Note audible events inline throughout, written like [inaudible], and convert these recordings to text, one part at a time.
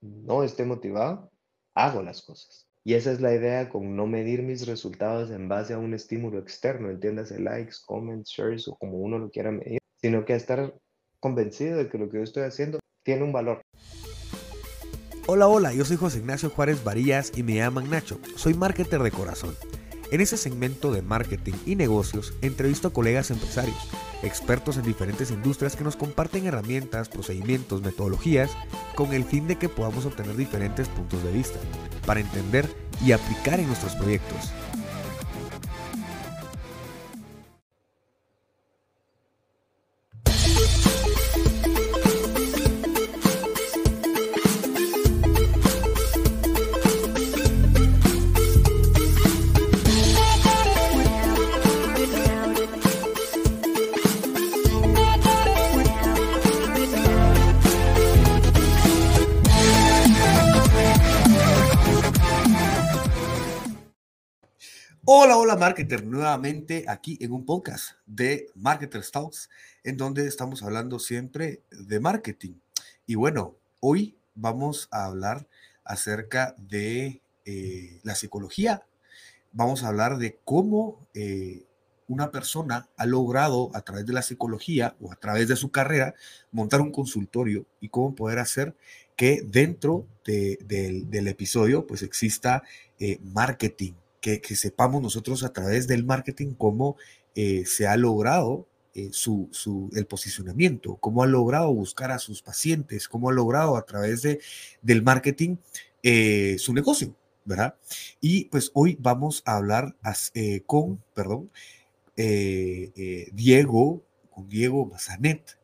no esté motivado, hago las cosas. Y esa es la idea con no medir mis resultados en base a un estímulo externo, entiéndase likes, comments, shares o como uno lo quiera medir, sino que estar convencido de que lo que yo estoy haciendo tiene un valor. Hola, hola, yo soy José Ignacio Juárez Varillas y me llaman Nacho. Soy marketer de corazón. En ese segmento de marketing y negocios entrevisto a colegas empresarios, expertos en diferentes industrias que nos comparten herramientas, procedimientos, metodologías con el fin de que podamos obtener diferentes puntos de vista para entender y aplicar en nuestros proyectos. Nuevamente aquí en un podcast de Marketer Talks, en donde estamos hablando siempre de marketing. Y bueno, hoy vamos a hablar acerca de eh, la psicología. Vamos a hablar de cómo eh, una persona ha logrado a través de la psicología o a través de su carrera montar un consultorio y cómo poder hacer que dentro del episodio pues exista eh, marketing que, sepamos nosotros a través del marketing cómo eh, se ha logrado eh, su, el posicionamiento, cómo ha logrado buscar a sus pacientes, cómo ha logrado a través de, del marketing eh, su negocio, ¿verdad? Y pues hoy vamos a hablar con, perdón, Diego, con Diego Mazanet.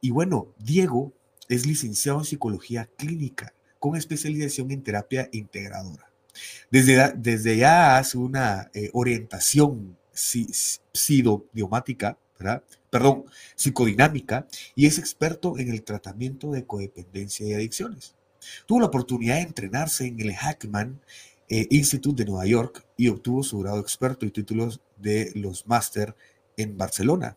Y bueno, Diego es licenciado en psicología clínica con especialización en terapia integradora. Desde, ya hace una eh, orientación perdón, psicodinámica, y es experto en el tratamiento de codependencia y adicciones. Tuvo la oportunidad de entrenarse en el Hackman eh, Institute de Nueva York y obtuvo su grado experto y títulos de los máster en Barcelona.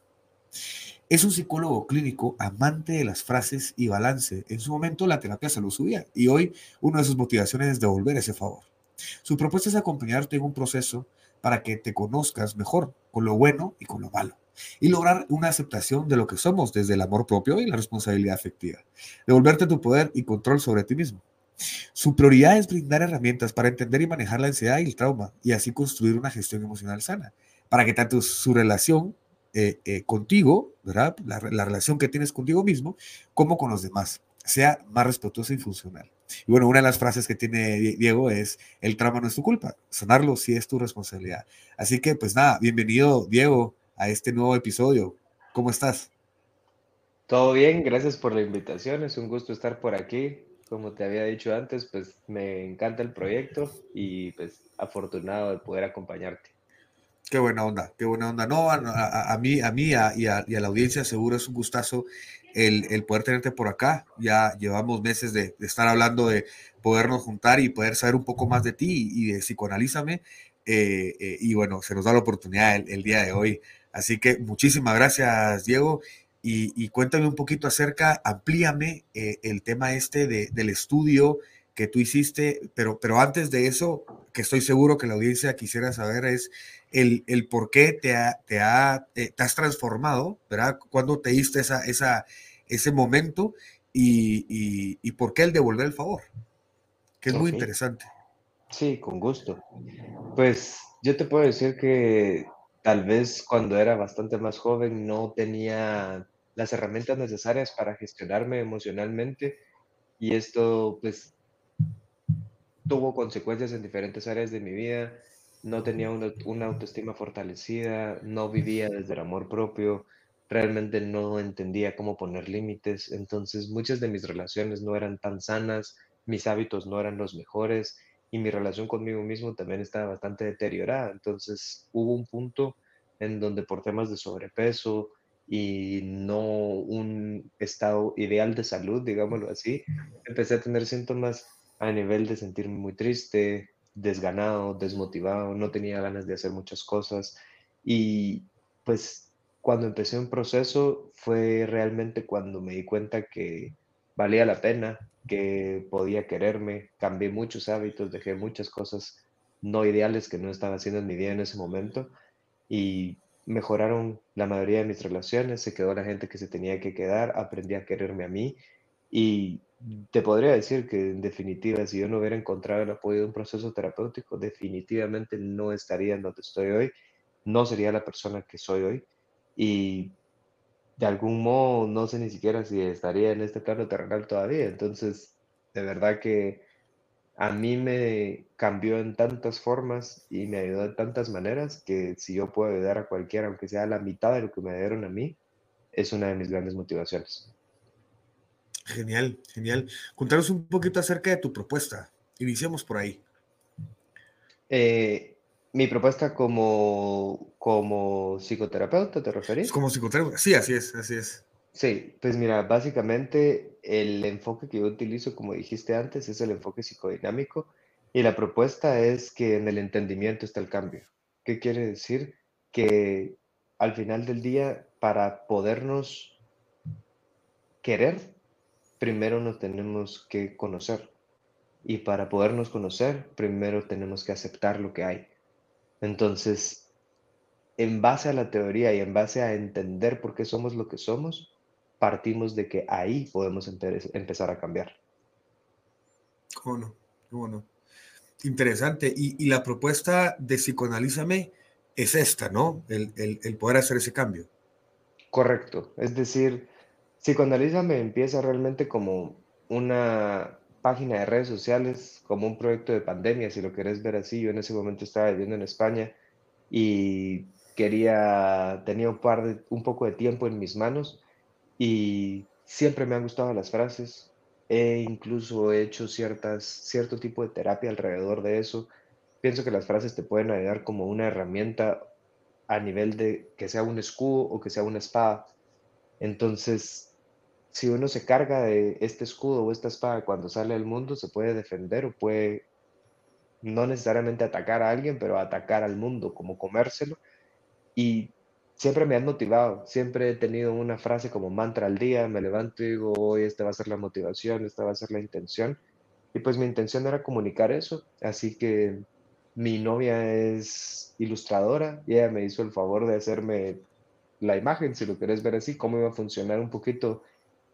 Es un psicólogo clínico amante de las frases y balance. En su momento la terapia se lo subía y hoy una de sus motivaciones es devolver ese favor. Su propuesta es acompañarte en un proceso para que te conozcas mejor con lo bueno y con lo malo y lograr una aceptación de lo que somos desde el amor propio y la responsabilidad afectiva. Devolverte tu poder y control sobre ti mismo. Su prioridad es brindar herramientas para entender y manejar la ansiedad y el trauma y así construir una gestión emocional sana, para que tanto su relación eh, eh, contigo, la relación que tienes contigo mismo, como con los demás, sea más respetuosa y funcional. Y bueno, una de las frases que tiene Diego es, el trauma no es tu culpa, sanarlo sí es tu responsabilidad. Así que pues nada, bienvenido Diego a este nuevo episodio. ¿Cómo estás? Todo bien, gracias por la invitación, es un gusto estar por aquí. Como te había dicho antes, pues me encanta el proyecto y pues afortunado de poder acompañarte. Qué buena onda, qué buena onda. No, a, mí, a mí y a, la audiencia seguro es un gustazo el, poder tenerte por acá. Ya llevamos meses de, estar hablando de podernos juntar y poder saber un poco más de ti y, de psicoanalízame. Eh, eh, y bueno, se nos da la oportunidad el, día de hoy. Así que muchísimas gracias, Diego. Y, cuéntame un poquito acerca, amplíame eh, el tema este del estudio que tú hiciste, pero, pero antes de eso, que estoy seguro que la audiencia quisiera saber es el, el por qué te, te, ha, te has transformado, ¿verdad? Cuando te diste esa, esa, ese momento y, y, por qué el devolver el favor, que es muy interesante. Sí, con gusto. Pues yo te puedo decir que tal vez cuando era bastante más joven no tenía las herramientas necesarias para gestionarme emocionalmente y esto pues tuvo consecuencias en diferentes áreas de mi vida. No tenía una, una autoestima fortalecida, no vivía desde el amor propio, realmente no entendía cómo poner límites, entonces muchas de mis relaciones no eran tan sanas, mis hábitos no eran los mejores y mi relación conmigo mismo también estaba bastante deteriorada, entonces hubo un punto en donde por temas de sobrepeso y no un estado ideal de salud, digámoslo así, empecé a tener síntomas a nivel de sentirme muy triste, desganado, desmotivado, no tenía ganas de hacer muchas cosas. Y pues cuando empecé un proceso fue realmente cuando me di cuenta que valía la pena, que podía quererme, cambié muchos hábitos, dejé muchas cosas no ideales que no estaba haciendo en mi vida en ese momento y mejoraron la mayoría de mis relaciones, se quedó la gente que se tenía que quedar, aprendí a quererme a mí y te podría decir que en definitiva, si yo no hubiera encontrado el apoyo de un proceso terapéutico, definitivamente no estaría en donde estoy hoy, no sería la persona que soy hoy y de algún modo no sé ni siquiera si estaría en este plano terrenal todavía. Entonces, de verdad que a mí me cambió en tantas formas y me ayudó de tantas maneras que si yo puedo ayudar a cualquiera, aunque sea la mitad de lo que me dieron a mí, es una de mis grandes motivaciones. Genial, genial. Contanos un poquito acerca de tu propuesta. Iniciemos por ahí. Eh, mi propuesta como, como psicoterapeuta, ¿te referís? Como psicoterapeuta, sí, así es, así es. Sí, pues mira, básicamente el enfoque que yo utilizo, como dijiste antes, es el enfoque psicodinámico y la propuesta es que en el entendimiento está el cambio. ¿Qué quiere decir? Que al final del día, para podernos querer, primero nos tenemos que conocer. Y para podernos conocer, primero tenemos que aceptar lo que hay. Entonces, en base a la teoría y en base a entender por qué somos lo que somos, partimos de que ahí podemos empezar a cambiar. ¿Cómo no? ¿Cómo no? Interesante. Y, la propuesta de psicoanalízame es esta, ¿no? El, el, poder hacer ese cambio. Correcto. Es decir, psicoanalízame empieza realmente como una página de redes sociales, como un proyecto de pandemia, si lo querés ver así. Yo en ese momento estaba viviendo en España y quería, tenía un, par de, un poco de tiempo en mis manos y siempre me han gustado las frases. He incluso hecho ciertas, cierto tipo de terapia alrededor de eso. Pienso que las frases te pueden ayudar como una herramienta a nivel de que sea un escudo o que sea una espada. Entonces, si uno se carga de este escudo o esta espada cuando sale al mundo, se puede defender o puede no necesariamente atacar a alguien, pero atacar al mundo, como comérselo. Y siempre me han motivado, siempre he tenido una frase como mantra al día, me levanto y digo, hoy esta va a ser la motivación, esta va a ser la intención. Y pues mi intención era comunicar eso, así que mi novia es ilustradora y ella me hizo el favor de hacerme la imagen, si lo querés ver así, cómo iba a funcionar un poquito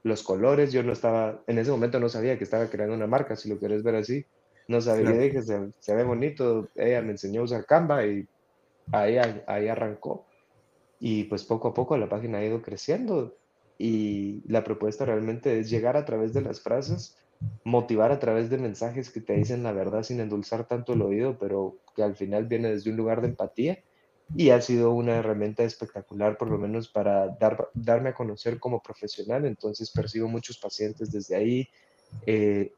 los colores. Yo no estaba, en ese momento no sabía que estaba creando una marca, si lo querés ver así. No sabía, dije, se, se, ve bonito. Ella me enseñó a usar Canva y ahí, ahí arrancó. Y pues poco a poco la página ha ido creciendo y la propuesta realmente es llegar a través de las frases, motivar a través de mensajes que te dicen la verdad sin endulzar tanto el oído, pero que al final viene desde un lugar de empatía y ha sido una herramienta espectacular, por lo menos para dar, darme a conocer como profesional. Entonces percibo muchos pacientes desde ahí. Eh,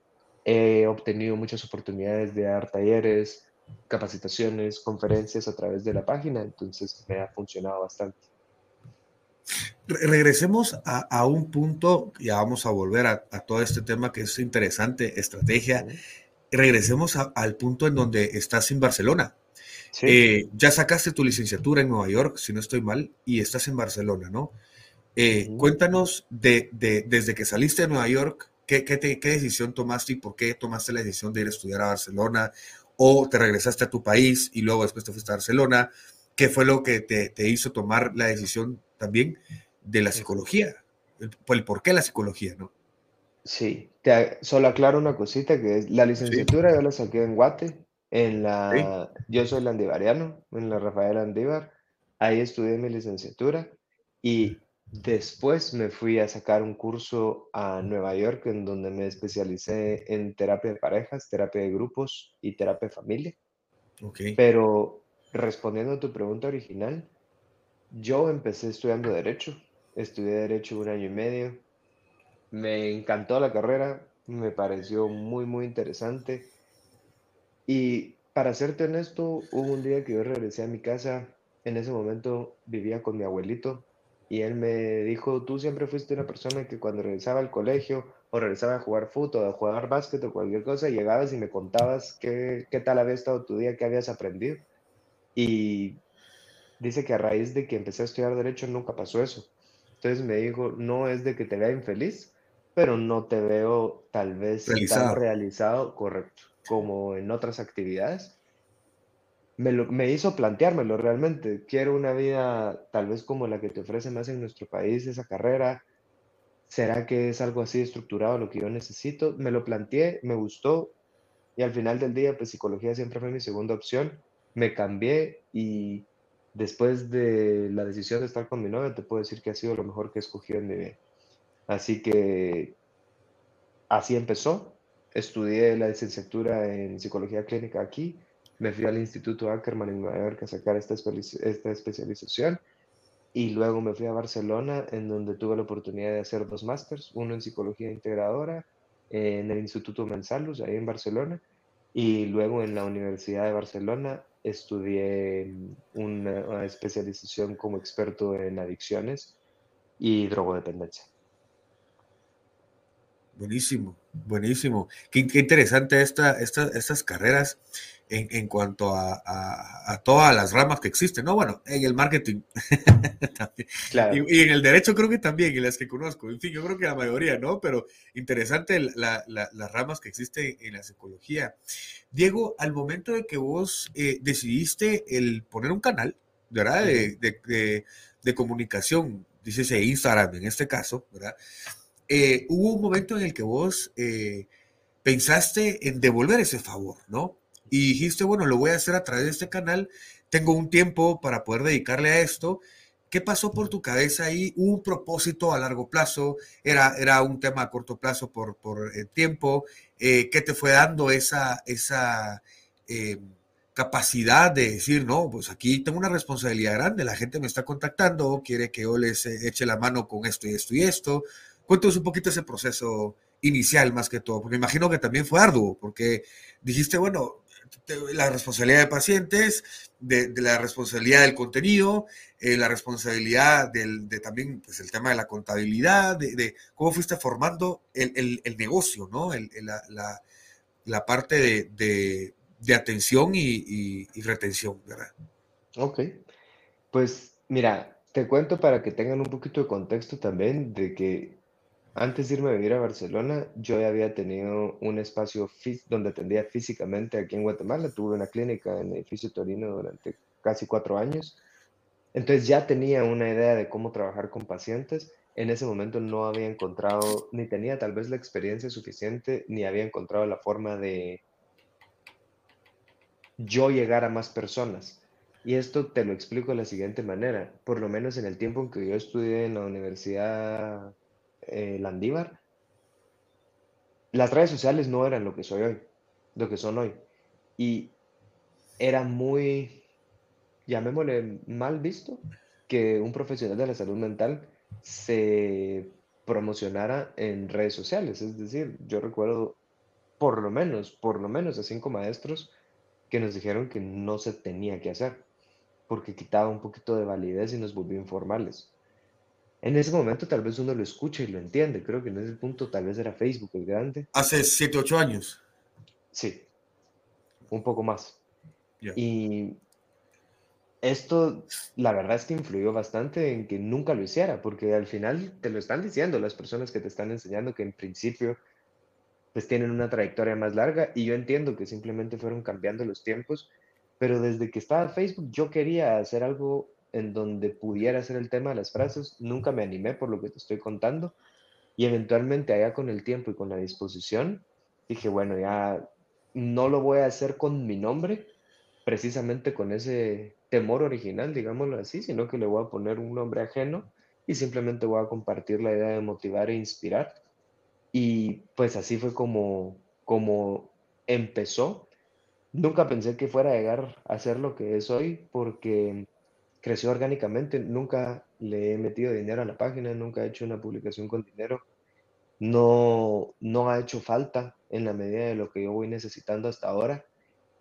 he obtenido muchas oportunidades de dar talleres, capacitaciones, conferencias a través de la página, entonces me ha funcionado bastante. Regresemos a, un punto, ya vamos a volver a, todo este tema que es interesante, estrategia. Regresemos al punto en donde estás en Barcelona. Eh, ya sacaste tu licenciatura en Nueva York, si no estoy mal, y estás en Barcelona, ¿no? Eh, cuéntanos de, desde que saliste de Nueva York, ¿qué, qué, ¿qué, decisión tomaste y por qué tomaste la decisión de ir a estudiar a Barcelona? o te regresaste a tu país y luego después te fuiste a Barcelona. ¿Qué fue lo que te, hizo tomar la decisión también de la psicología? El, por qué la psicología, ¿no? Sí, te, solo aclaro una cosita, que es la licenciatura yo la saqué en Guate, en la, yo soy landivariano, en la Rafael Andívar, ahí estudié mi licenciatura y Después me fui a sacar un curso a Nueva York en donde me especialicé en terapia de parejas, terapia de grupos y terapia de familia. Okay. Pero respondiendo a tu pregunta original, yo empecé estudiando derecho. Estudié derecho un año y medio. Me encantó la carrera, me pareció muy, muy interesante. Y para serte honesto, hubo un día que yo regresé a mi casa. En ese momento vivía con mi abuelito y él me dijo, tú siempre fuiste una persona que cuando regresaba al colegio o regresaba a jugar fútbol, a jugar básquet o cualquier cosa, llegabas y me contabas qué, qué tal había estado tu día, qué habías aprendido. Y dice que a raíz de que empecé a estudiar derecho nunca pasó eso. Entonces me dijo, no es de que te vea infeliz, pero no te veo tal vez tan realizado, correcto, como en otras actividades. Me, me hizo planteármelo realmente. Quiero una vida tal vez como la que te ofrece más en nuestro país, esa carrera. ¿Será que es algo así estructurado lo que yo necesito? Me lo planteé, me gustó y al final del día, pues psicología siempre fue mi segunda opción. Me cambié y después de la decisión de estar con mi novia, te puedo decir que ha sido lo mejor que he escogido en mi vida. Así que así empezó. Estudié la licenciatura en psicología clínica aquí. Me fui al Instituto Ackerman en Nueva York a sacar esta, especialización. Y luego me fui a Barcelona, en donde tuve la oportunidad de hacer dos másters, uno en psicología integradora en el Instituto Mansalus, ahí en Barcelona, y luego en la Universidad de Barcelona estudié una especialización como experto en adicciones y drogodependencia. Buenísimo, buenísimo. Qué, interesante esta, estas carreras en, en cuanto a, a, todas las ramas que existen, ¿no? Bueno, en el marketing [laughs] también. Y, en el derecho creo que también, en las que conozco. En fin, yo creo que la mayoría, ¿no? Pero interesante la, las ramas que existen en la psicología. Diego, al momento de que vos eh, decidiste el poner un canal, ¿verdad? De, de, de, comunicación, dices Instagram en este caso, ¿verdad? Eh, hubo un momento en el que vos eh, pensaste en devolver ese favor, ¿no? Y dijiste, bueno, lo voy a hacer a través de este canal, tengo un tiempo para poder dedicarle a esto. ¿Qué pasó por tu cabeza ahí? ¿Un propósito a largo plazo? ¿Era, era un tema a corto plazo por, por el tiempo? Eh, ¿Qué te fue dando esa, esa capacidad de decir, no, pues aquí tengo una responsabilidad grande, la gente me está contactando, quiere que yo les eche la mano con esto y esto y esto, Cuéntanos un poquito ese proceso inicial más que todo, me imagino que también fue arduo, porque dijiste, bueno, la responsabilidad de pacientes, de, la responsabilidad del contenido, eh, la responsabilidad del, de también pues, el tema de la contabilidad, de, cómo fuiste formando el, negocio, ¿no? la, la, parte de, atención y, y, retención, ¿verdad? Ok, pues mira, te cuento para que tengan un poquito de contexto también de que antes de irme a vivir a Barcelona, yo ya había tenido un espacio donde atendía físicamente aquí en Guatemala. Tuve una clínica en el edificio Torino durante casi cuatro años. Entonces ya tenía una idea de cómo trabajar con pacientes. En ese momento no había encontrado, ni tenía tal vez la experiencia suficiente, ni había encontrado la forma de yo llegar a más personas. Y esto te lo explico de la siguiente manera. Por lo menos en el tiempo en que yo estudié en la Universidad eh, Landívar, las redes sociales no eran lo que soy hoy, lo que son hoy. Y era muy, llamémosle, mal visto que un profesional de la salud mental se promocionara en redes sociales. Es decir, yo recuerdo por lo menos, por lo menos a cinco maestros que nos dijeron que no se tenía que hacer, porque quitaba un poquito de validez y nos volvió informales. En ese momento tal vez uno lo escucha y lo entiende. Creo que en ese punto tal vez era Facebook el grande. Hace 7, 8 años. Sí, un poco más. Y esto, la verdad es que influyó bastante en que nunca lo hiciera, porque al final te lo están diciendo las personas que te están enseñando que en principio pues tienen una trayectoria más larga y yo entiendo que simplemente fueron cambiando los tiempos, pero desde que estaba Facebook yo quería hacer algo en donde pudiera ser el tema de las frases. Nunca me animé por lo que te estoy contando. Y eventualmente allá con el tiempo y con la disposición, dije, bueno, ya no lo voy a hacer con mi nombre, precisamente con ese temor original, digámoslo así, sino que le voy a poner un nombre ajeno y simplemente voy a compartir la idea de motivar e inspirar. Y pues así fue como, como empezó. Nunca pensé que fuera a llegar a ser lo que es hoy, porque creció orgánicamente, nunca le he metido dinero a la página, nunca he hecho una publicación con dinero, no, no ha hecho falta en la medida de lo que yo voy necesitando hasta ahora.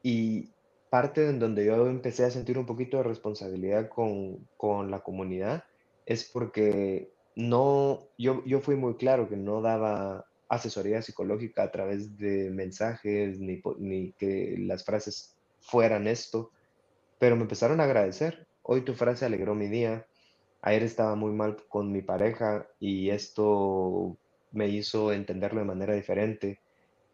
Y parte en donde yo empecé a sentir un poquito de responsabilidad con, con la comunidad es porque no, yo, yo fui muy claro que no daba asesoría psicológica a través de mensajes ni, ni que las frases fueran esto, pero me empezaron a agradecer Hoy tu frase alegró mi día. Ayer estaba muy mal con mi pareja y esto me hizo entenderlo de manera diferente.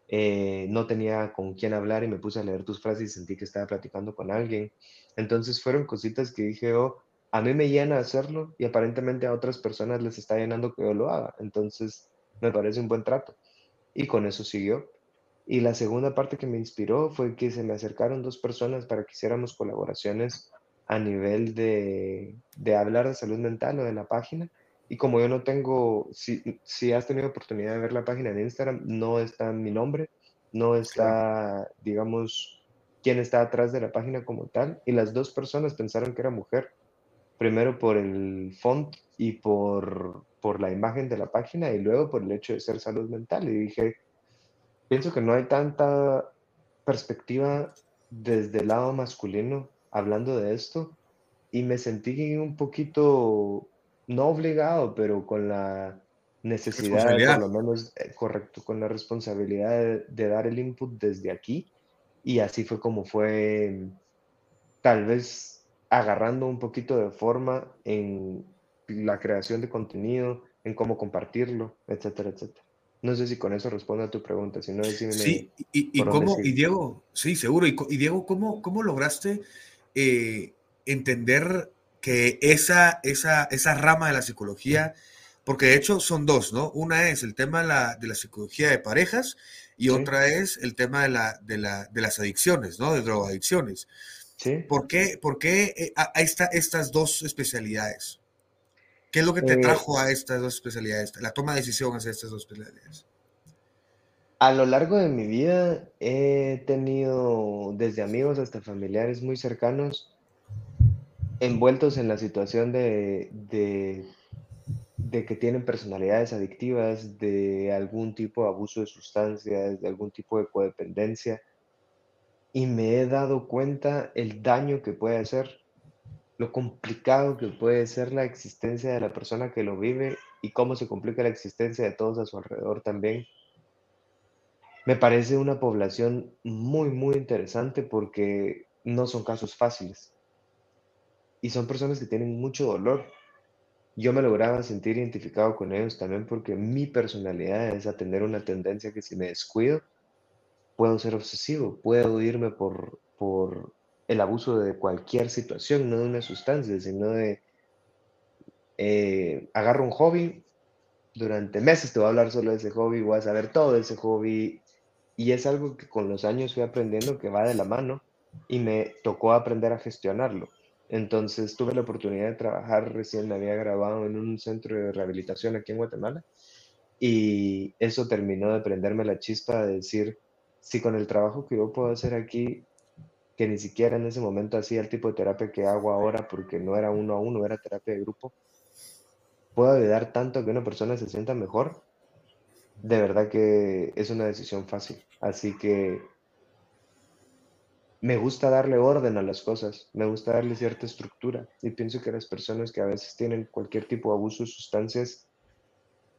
Eh, no tenía con quién hablar y me puse a leer tus frases y sentí que estaba platicando con alguien. Entonces fueron cositas que dije, oh, a mí me llena hacerlo y aparentemente a otras personas les está llenando que yo lo haga. Entonces me parece un buen trato. Y con eso siguió. Y la segunda parte que me inspiró fue que se me acercaron dos personas para que hiciéramos colaboraciones a nivel de, de hablar de salud mental o de la página. Y como yo no tengo, si, si has tenido oportunidad de ver la página de Instagram, no está mi nombre, no está, digamos, quién está atrás de la página como tal. Y las dos personas pensaron que era mujer, primero por el font y por, por la imagen de la página y luego por el hecho de ser salud mental. Y dije, pienso que no hay tanta perspectiva desde el lado masculino hablando de esto y me sentí un poquito, no obligado, pero con la necesidad, por lo menos, eh, correcto, con la responsabilidad de, dar el input desde aquí y así fue como fue, tal vez agarrando un poquito de forma en la creación de contenido, en cómo compartirlo, etcétera, etcétera. No sé si con eso responde a tu pregunta, si no, Sí, y, cómo, y Diego, sí, seguro, y, Diego, ¿cómo, cómo lograste eh, entender que esa, esa, esa rama de la psicología, porque de hecho son dos, ¿no? Una es el tema de la, de la psicología de parejas y otra es el tema de, la, de, la, de las adicciones, ¿no? De drogadicciones. Sí. ¿Por qué, por qué eh, hay estas dos especialidades? ¿Qué es lo que te eh, trajo a estas dos especialidades? La toma de decisión hacia estas dos especialidades. A lo largo de mi vida he tenido desde amigos hasta familiares muy cercanos envueltos en la situación de, de, que tienen personalidades adictivas, de algún tipo de abuso de sustancias, de algún tipo de codependencia. Y me he dado cuenta el daño que puede hacer lo complicado que puede ser la existencia de la persona que lo vive y cómo se complica la existencia de todos a su alrededor también. Me parece una población muy, muy interesante porque no son casos fáciles. Y son personas que tienen mucho dolor. Yo me lograba sentir identificado con ellos también porque mi personalidad es a tener una tendencia que si me descuido, puedo ser obsesivo, puedo irme por, por el abuso de cualquier situación, no de una sustancia, sino de eh, agarro un hobby, durante meses te voy a hablar solo de ese hobby, voy a saber todo de ese hobby, y es algo que con los años fui aprendiendo que va de la mano y me tocó aprender a gestionarlo. Entonces tuve la oportunidad de trabajar, recién me había grabado en un centro de rehabilitación aquí en Guatemala y eso terminó de prenderme la chispa de decir, si con el trabajo que yo puedo hacer aquí que ni siquiera en ese momento hacía el tipo de terapia que hago ahora porque no era uno a uno, era terapia de grupo, puedo ayudar tanto que una persona se sienta mejor, de verdad que es una decisión fácil. Así que me gusta darle orden a las cosas, me gusta darle cierta estructura y pienso que las personas que a veces tienen cualquier tipo de abuso de sustancias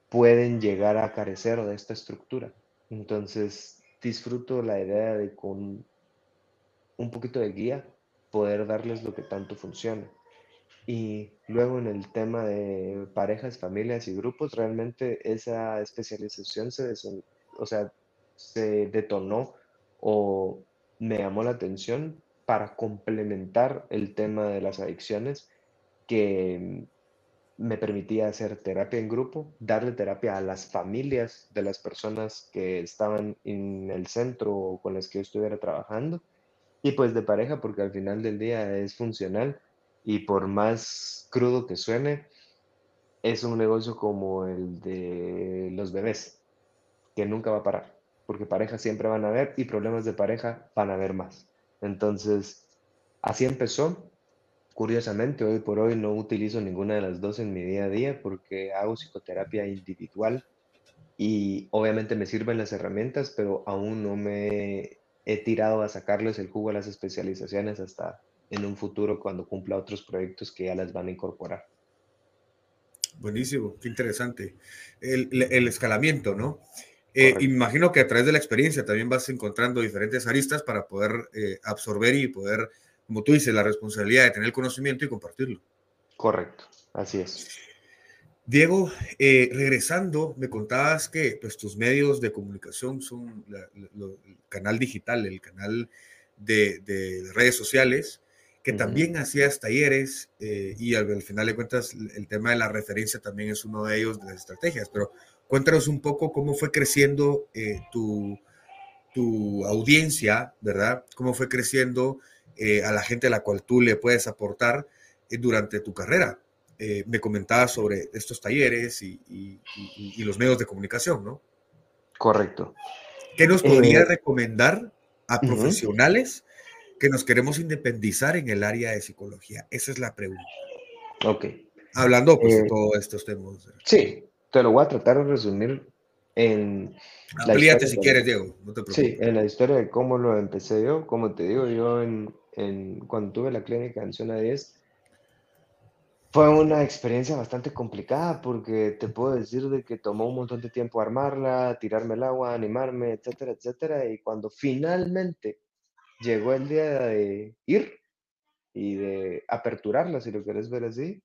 pueden llegar a carecer de esta estructura. Entonces disfruto la idea de con un poquito de guía, poder darles lo que tanto funciona. Y luego en el tema de parejas, familias y grupos, realmente esa especialización se, o sea, se detonó o me llamó la atención para complementar el tema de las adicciones que me permitía hacer terapia en grupo, darle terapia a las familias de las personas que estaban en el centro o con las que yo estuviera trabajando y pues de pareja, porque al final del día es funcional y por más crudo que suene, es un negocio como el de los bebés, que nunca va a parar, porque parejas siempre van a haber y problemas de pareja van a haber más. Entonces, así empezó. Curiosamente, hoy por hoy no utilizo ninguna de las dos en mi día a día porque hago psicoterapia individual y obviamente me sirven las herramientas, pero aún no me he tirado a sacarles el jugo a las especializaciones hasta en un futuro cuando cumpla otros proyectos que ya las van a incorporar. Buenísimo, qué interesante. El, escalamiento, ¿no? Eh, imagino que a través de la experiencia también vas encontrando diferentes aristas para poder eh, absorber y poder, como tú dices, la responsabilidad de tener el conocimiento y compartirlo. Correcto, así es. Diego, eh, regresando, me contabas que pues, tus medios de comunicación son el canal digital, el canal de, redes sociales, que también hacías talleres eh, y al, final de cuentas el tema de la referencia también es uno de ellos de las estrategias, pero cuéntanos un poco cómo fue creciendo eh, tu, tu, audiencia, ¿verdad? Cómo fue creciendo a la gente a la cual tú le puedes aportar durante tu carrera. Eh, me comentabas sobre estos talleres y, los medios de comunicación, ¿no? Correcto. ¿Qué nos podría eh, recomendar a profesionales que nos queremos independizar en el área de psicología? Esa es la pregunta. Ok. Hablando pues, de eh, todos estos temas. Sí, te lo voy a tratar de resumir en... Amplíate si quieres, Diego, no te preocupes. Sí, en la historia de cómo lo empecé yo, como te digo, yo en, cuando tuve la clínica en Zona 10, fue una experiencia bastante complicada porque te puedo decir de que tomó un montón de tiempo armarla, tirarme el agua, animarme, etcétera, etcétera. Y cuando finalmente llegó el día de ir y de aperturarla, si lo quieres ver así,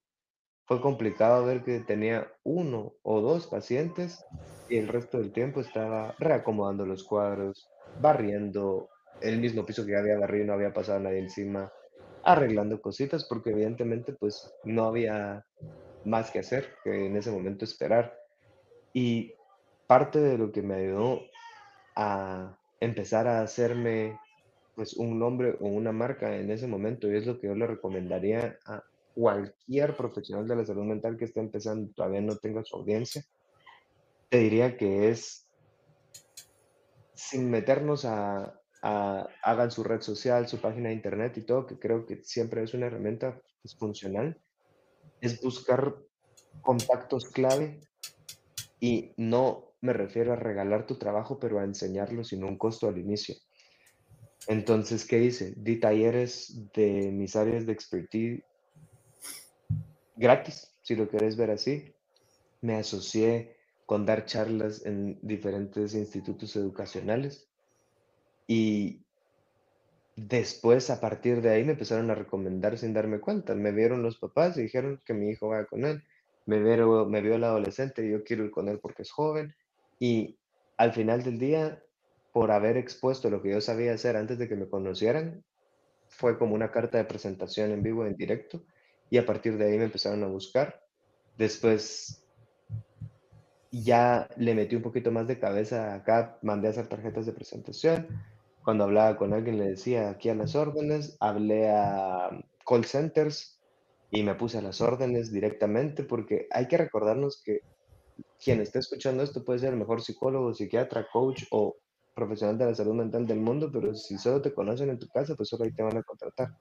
fue complicado ver que tenía uno o dos pacientes y el resto del tiempo estaba reacomodando los cuadros, barriendo el mismo piso que había barrido, no había pasado nadie encima arreglando cositas porque evidentemente pues no había más que hacer que en ese momento esperar. Y parte de lo que me ayudó a empezar a hacerme pues un nombre o una marca en ese momento y es lo que yo le recomendaría a cualquier profesional de la salud mental que esté empezando todavía no tenga su audiencia, te diría que es sin meternos a, hagan su red social, su página de internet y todo, que creo que siempre es una herramienta pues, funcional, es buscar contactos clave y no me refiero a regalar tu trabajo, pero a enseñarlo sin un costo al inicio. Entonces, ¿qué hice? Di talleres de mis áreas de expertise gratis, si lo querés ver así. Me asocié con dar charlas en diferentes institutos educacionales y después, a partir de ahí, me empezaron a recomendar sin darme cuenta. Me vieron los papás y dijeron que mi hijo vaya con él. Me vio, me vio el adolescente y yo quiero ir con él porque es joven. Y al final del día, por haber expuesto lo que yo sabía hacer antes de que me conocieran, fue como una carta de presentación en vivo, en directo. Y a partir de ahí me empezaron a buscar. Después ya le metí un poquito más de cabeza acá, mandé a hacer tarjetas de presentación cuando hablaba con alguien le decía aquí a las órdenes, hablé a call centers y me puse a las órdenes directamente porque hay que recordarnos que quien esté escuchando esto puede ser el mejor psicólogo, psiquiatra, coach o profesional de la salud mental del mundo, pero si solo te conocen en tu casa, pues solo ahí te van a contratar.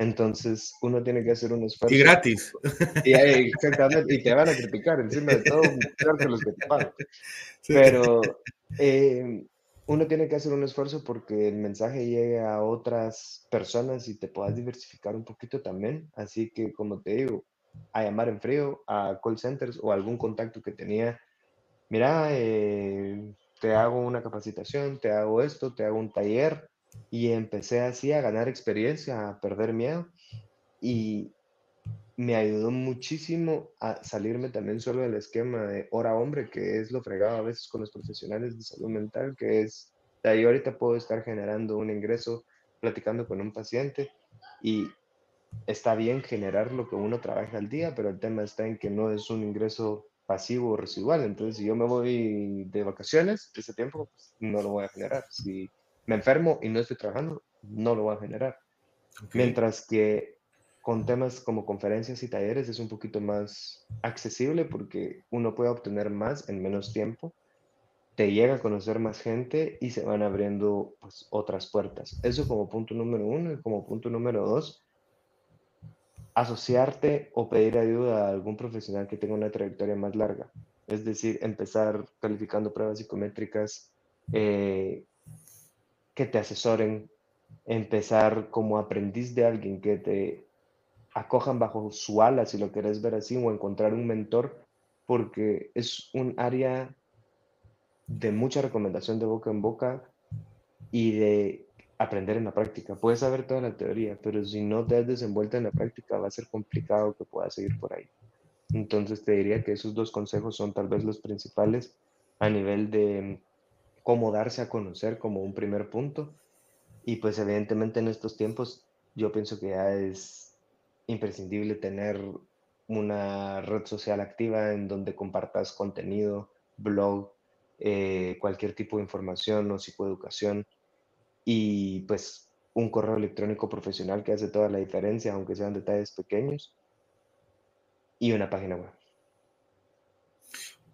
Entonces, uno tiene que hacer un esfuerzo. Y gratis. Y, exactamente, y te van a criticar encima de todo, que los que te pagan. [laughs] Pero eh, uno tiene que hacer un esfuerzo porque el mensaje llegue a otras personas y te puedas diversificar un poquito también. Así que, como te digo, a llamar en frío a call centers o algún contacto que tenía. Mira, eh, te hago una capacitación, te hago esto, te hago un taller. Y empecé así a ganar experiencia, a perder miedo. Y me ayudó muchísimo a salirme también solo del esquema de hora hombre, que es lo fregado a veces con los profesionales de salud mental, que es, de ahí ahorita puedo estar generando un ingreso platicando con un paciente y está bien generar lo que uno trabaja al día, pero el tema está en que no es un ingreso pasivo o residual. Entonces, si yo me voy de vacaciones, ese tiempo pues, no lo voy a generar. Si me enfermo y no estoy trabajando, no lo voy a generar. Mientras que con temas como conferencias y talleres es un poquito más accesible porque uno puede obtener más en menos tiempo, te llega a conocer más gente y se van abriendo pues, otras puertas. Eso como punto número uno y como punto número dos, asociarte o pedir ayuda a algún profesional que tenga una trayectoria más larga. Es decir, empezar calificando pruebas psicométricas eh, que te asesoren, empezar como aprendiz de alguien que te acojan bajo su ala, si lo querés ver así, o encontrar un mentor, porque es un área de mucha recomendación de boca en boca y de aprender en la práctica. Puedes saber toda la teoría, pero si no te has desenvuelto en la práctica, va a ser complicado que puedas seguir por ahí. Entonces te diría que esos dos consejos son tal vez los principales a nivel de cómo darse a conocer como un primer punto. Y pues evidentemente en estos tiempos yo pienso que ya es imprescindible tener una red social activa en donde compartas contenido, blog, eh, cualquier tipo de información o psicoeducación y pues un correo electrónico profesional que hace toda la diferencia, aunque sean detalles pequeños, y una página web.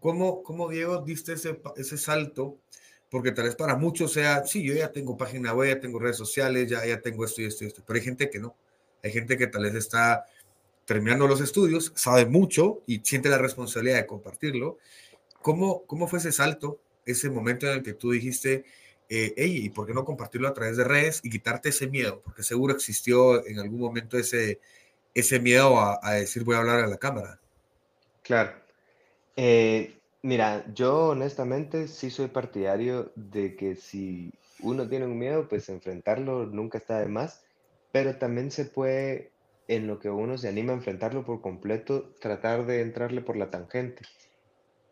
¿Cómo, cómo Diego, diste ese, ese salto? Porque tal vez para muchos sea, sí, yo ya tengo página web, ya tengo redes sociales, ya, ya tengo esto y esto y esto, pero hay gente que no. Hay gente que tal vez está terminando los estudios, sabe mucho y siente la responsabilidad de compartirlo. ¿Cómo, cómo fue ese salto, ese momento en el que tú dijiste, eh, ¿y por qué no compartirlo a través de redes y quitarte ese miedo? Porque seguro existió en algún momento ese, ese miedo a, decir voy a hablar a la cámara. Claro. Eh, mira, yo honestamente sí soy partidario de que si uno tiene un miedo, pues enfrentarlo nunca está de más, pero también se puede en lo que uno se anima a enfrentarlo por completo, tratar de entrarle por la tangente.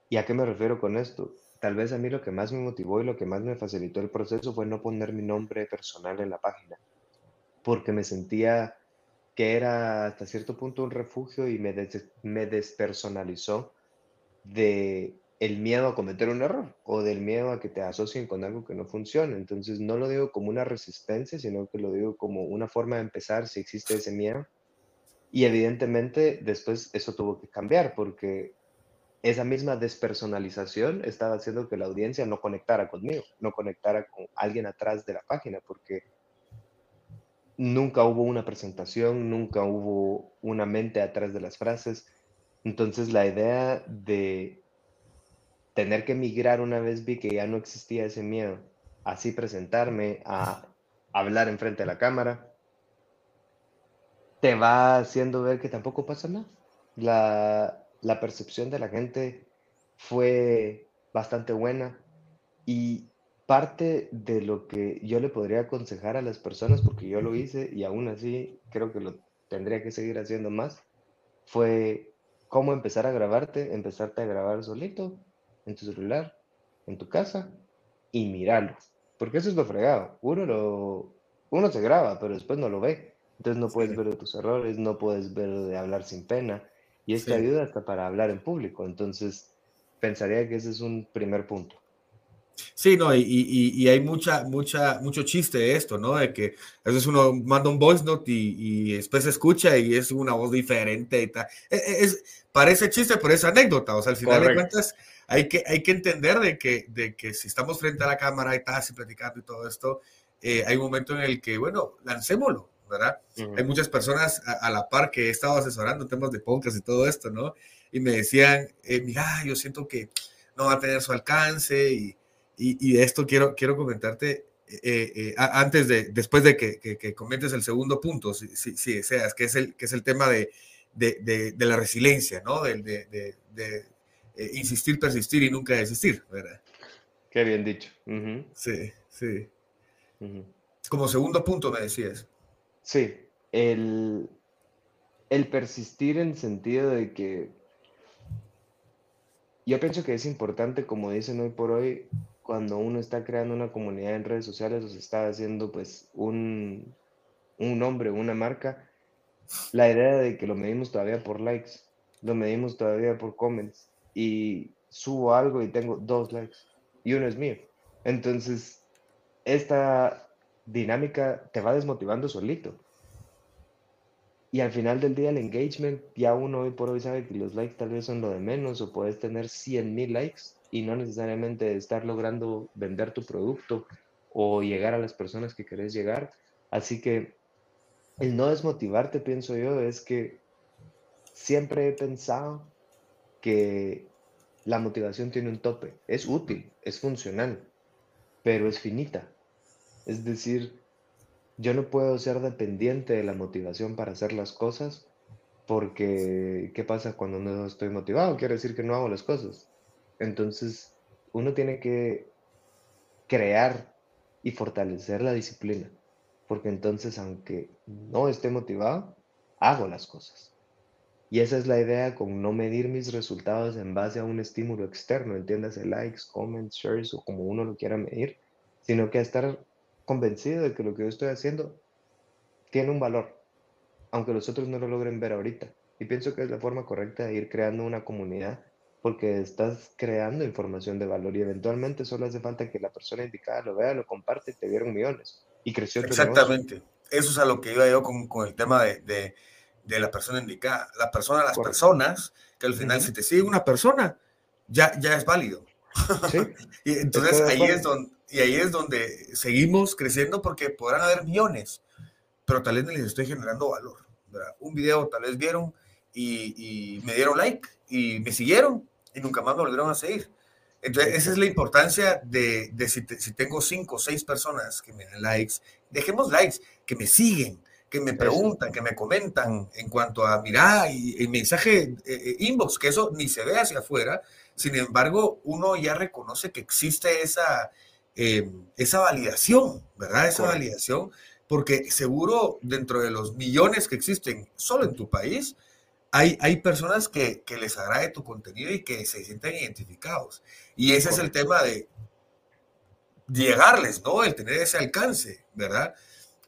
¿Y a qué me refiero con esto? Tal vez a mí lo que más me motivó y lo que más me facilitó el proceso fue no poner mi nombre personal en la página, porque me sentía que era hasta cierto punto un refugio y me, despersonalizó de el miedo a cometer un error o del miedo a que te asocien con algo que no funcione. Entonces no lo digo como una resistencia, sino que lo digo como una forma de empezar si existe ese miedo y evidentemente después eso tuvo que cambiar porque esa misma despersonalización estaba haciendo que la audiencia no conectara conmigo, no conectara con alguien atrás de la página, porque nunca hubo una presentación, nunca hubo una mente atrás de las frases. Entonces la idea de tener que migrar una vez vi que ya no existía ese miedo, así presentarme, a hablar enfrente de la cámara, te va haciendo ver que tampoco pasa nada. La, la percepción de la gente fue bastante buena y parte de lo que yo le podría aconsejar a las personas, porque yo lo hice y aún así creo que lo tendría que seguir haciendo más, fue cómo empezar a grabarte, empezarte a grabar solito en tu celular, en tu casa y mirarlo. Porque eso es lo fregado. Uno, lo, uno se graba, pero después no lo ve. Entonces no puedes ver tus errores, no puedes ver de hablar sin pena. Y esto ayuda hasta para hablar en público. Entonces, pensaría que ese es un primer punto. Sí, no, y, y, hay mucha, mucha, mucho chiste de esto, ¿no? De que a veces uno manda un voice note y, y después escucha y es una voz diferente y tal. E, e, es, parece chiste, pero es anécdota. O sea, al final de cuentas, hay que, hay que entender de que, de que si estamos frente a la cámara y estás así platicando y todo esto, eh, hay un momento en el que, bueno, lancémoslo. ¿Verdad? Hay muchas personas a, la par que he estado asesorando temas de podcast y todo esto, ¿no? Y me decían, eh, mira, yo siento que no va a tener su alcance y, y, de esto quiero, quiero comentarte eh, eh, antes de, después de que, que, comentes el segundo punto, si, si, deseas, que es el, que es el tema de, de, de, la resiliencia, ¿no? De, de insistir, persistir y nunca desistir, ¿verdad? Qué bien dicho. Sí, sí. Como segundo punto me decías. Sí, el, el persistir en sentido de que yo pienso que es importante, como dicen hoy por hoy, cuando uno está creando una comunidad en redes sociales o se está haciendo pues un, un nombre, una marca, la idea de que lo medimos todavía por likes, lo medimos todavía por comments y subo algo y tengo dos likes y uno es mío. Entonces, esta dinámica te va desmotivando solito. Y al final del día el engagement, ya uno hoy por hoy sabe que los likes tal vez son lo de menos o puedes tener 100 mil likes y no necesariamente estar logrando vender tu producto o llegar a las personas que querés llegar. Así que el no desmotivarte, pienso yo, es que siempre he pensado que la motivación tiene un tope. Es útil, es funcional, pero es finita. Es decir, yo no puedo ser dependiente de la motivación para hacer las cosas porque ¿qué pasa cuando no estoy motivado? Quiere decir que no hago las cosas. Entonces, uno tiene que crear y fortalecer la disciplina, porque entonces aunque no esté motivado, hago las cosas. Y esa es la idea con no medir mis resultados en base a un estímulo externo, entiéndase likes, comments, shares o como uno lo quiera medir, sino que estar convencido de que lo que yo estoy haciendo tiene un valor, aunque los otros no lo logren ver ahorita. Y pienso que es la forma correcta de ir creando una comunidad porque estás creando información de valor y eventualmente solo hace falta que la persona indicada lo vea, lo comparte y te dieron millones. Y creció Exactamente. Eso es a lo que iba yo con, con el tema de de la persona indicada. La persona, las personas, que al final si te sigue una persona, ya, ya es válido. [laughs] y entonces ahí es, donde, y ahí es donde seguimos creciendo porque podrán haber millones, pero tal vez les estoy generando valor. Un video tal vez vieron y, me dieron like y me siguieron y nunca más me volvieron a seguir. Entonces, esa es la importancia de, de si, si, tengo cinco o seis personas que me den likes, dejemos likes, que me siguen, que me preguntan, que me comentan en cuanto a, mira, y el mensaje eh, eh, inbox, que eso ni se ve hacia afuera, sin embargo, uno ya reconoce que existe esa, em, esa validación, ¿verdad? Esa validación, porque seguro dentro de los millones que existen solo en tu país, hay, hay personas que, que les agrade tu contenido y que se sienten identificados. Y ese es el tema de llegarles, ¿no? El tener ese alcance, ¿verdad?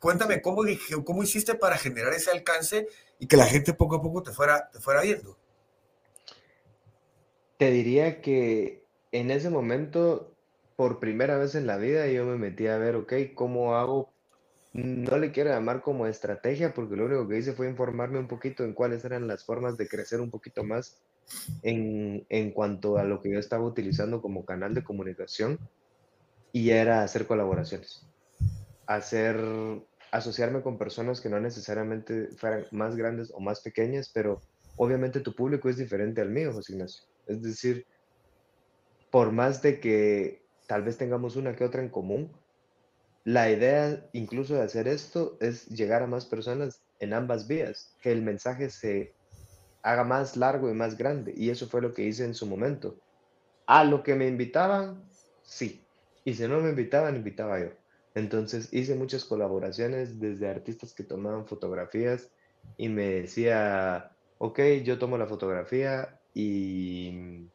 Cuéntame, ¿cómo, ¿cómo hiciste para generar ese alcance y que la gente poco a poco te fuera, te fuera viendo? Te diría que en ese momento, por primera vez en la vida, yo me metí a ver, ok, ¿cómo hago? No le quiero llamar como estrategia, porque lo único que hice fue informarme un poquito en cuáles eran las formas de crecer un poquito más en, en cuanto a lo que yo estaba utilizando como canal de comunicación, y era hacer colaboraciones hacer, asociarme con personas que no necesariamente fueran más grandes o más pequeñas, pero obviamente tu público es diferente al mío, José Ignacio. Es decir, por más de que tal vez tengamos una que otra en común, la idea incluso de hacer esto es llegar a más personas en ambas vías, que el mensaje se haga más largo y más grande. Y eso fue lo que hice en su momento. A lo que me invitaban, sí. Y si no me invitaban, invitaba yo. Entonces hice muchas colaboraciones desde artistas que tomaban fotografías y me decía, ok, yo tomo la fotografía y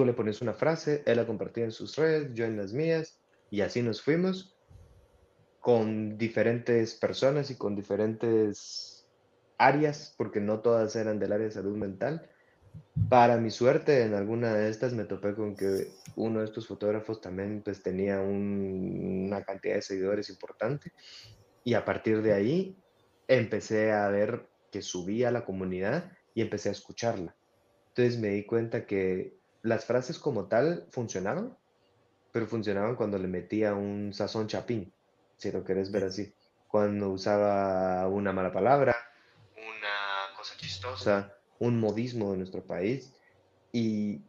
tú le pones una frase, él la compartía en sus redes, yo en las mías, y así nos fuimos con diferentes personas y con diferentes áreas, porque no todas eran del área de salud mental, para mi suerte, en alguna de estas me topé con que uno de estos fotógrafos también pues tenía una cantidad de seguidores importante y a partir de ahí empecé a ver que subía la comunidad y empecé a escucharla. Entonces me di cuenta que las frases como tal funcionaban, pero funcionaban cuando le metía un sazón chapín, si lo querés ver así. Cuando usaba una mala palabra, una cosa chistosa, un modismo de nuestro país y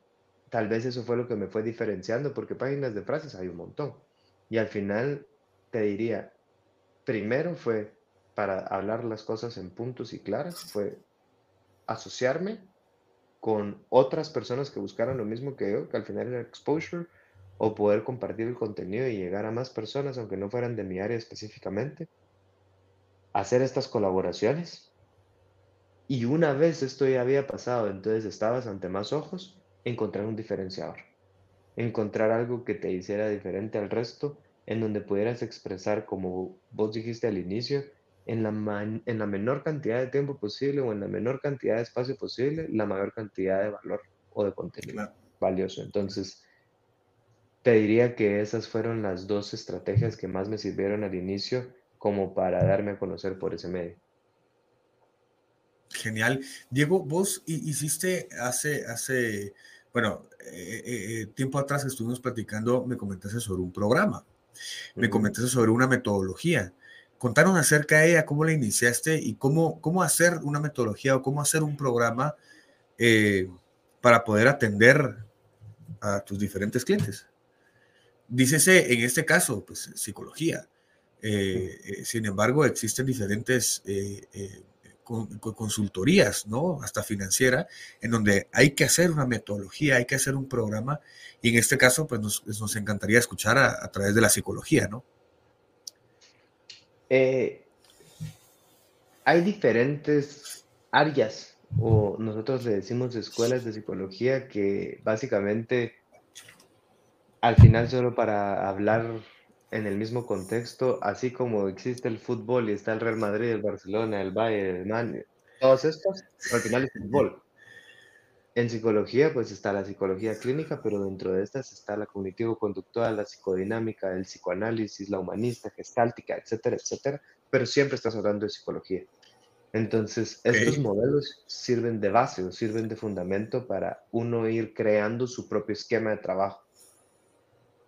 tal vez eso fue lo que me fue diferenciando porque páginas de frases hay un montón. Y al final te diría, primero fue para hablar las cosas en puntos y claras, fue asociarme con otras personas que buscaran lo mismo que yo, que al final era exposure, o poder compartir el contenido y llegar a más personas, aunque no fueran de mi área específicamente. Hacer estas colaboraciones y una vez esto ya había pasado, entonces estabas ante más ojos, encontrar un diferenciador. Encontrar algo que te hiciera diferente al resto, en donde pudieras expresar, como vos dijiste al inicio, en la, en la menor cantidad de tiempo posible o en la menor cantidad de espacio posible, la mayor cantidad de valor o de contenido valioso. Entonces, te diría que esas fueron las dos estrategias que más me sirvieron al inicio como para darme a conocer por ese medio. Genial. Diego, vos hiciste hace, hace bueno, eh, eh, eh, tiempo atrás estuvimos platicando, me comentaste sobre un programa, me comentaste sobre una metodología. Contaron acerca de ella, cómo la iniciaste y cómo, cómo hacer una metodología o cómo hacer un programa para poder atender a tus diferentes clientes. Dícese, en este caso, pues psicología. sin embargo, existen diferentes consultorías, ¿no? Hasta financiera, en donde hay que hacer una metodología, hay que hacer un programa, y en este caso, pues nos, encantaría escuchar a, través de la psicología, ¿no? Eh, hay diferentes áreas o nosotros le decimos escuelas de psicología que básicamente al final solo para hablar en el mismo contexto, así como existe el fútbol y está el Real Madrid, el Barcelona, el Bayern, el Man, todos estos, al final es fútbol. En psicología, pues está la psicología clínica, pero dentro de estas está la cognitivo-conductual, la psicodinámica, el psicoanálisis, la humanista, gestáltica, etcétera, etcétera, pero siempre estás hablando de psicología. Entonces, estos modelos sirven de base o sirven de fundamento para uno ir creando su propio esquema de trabajo.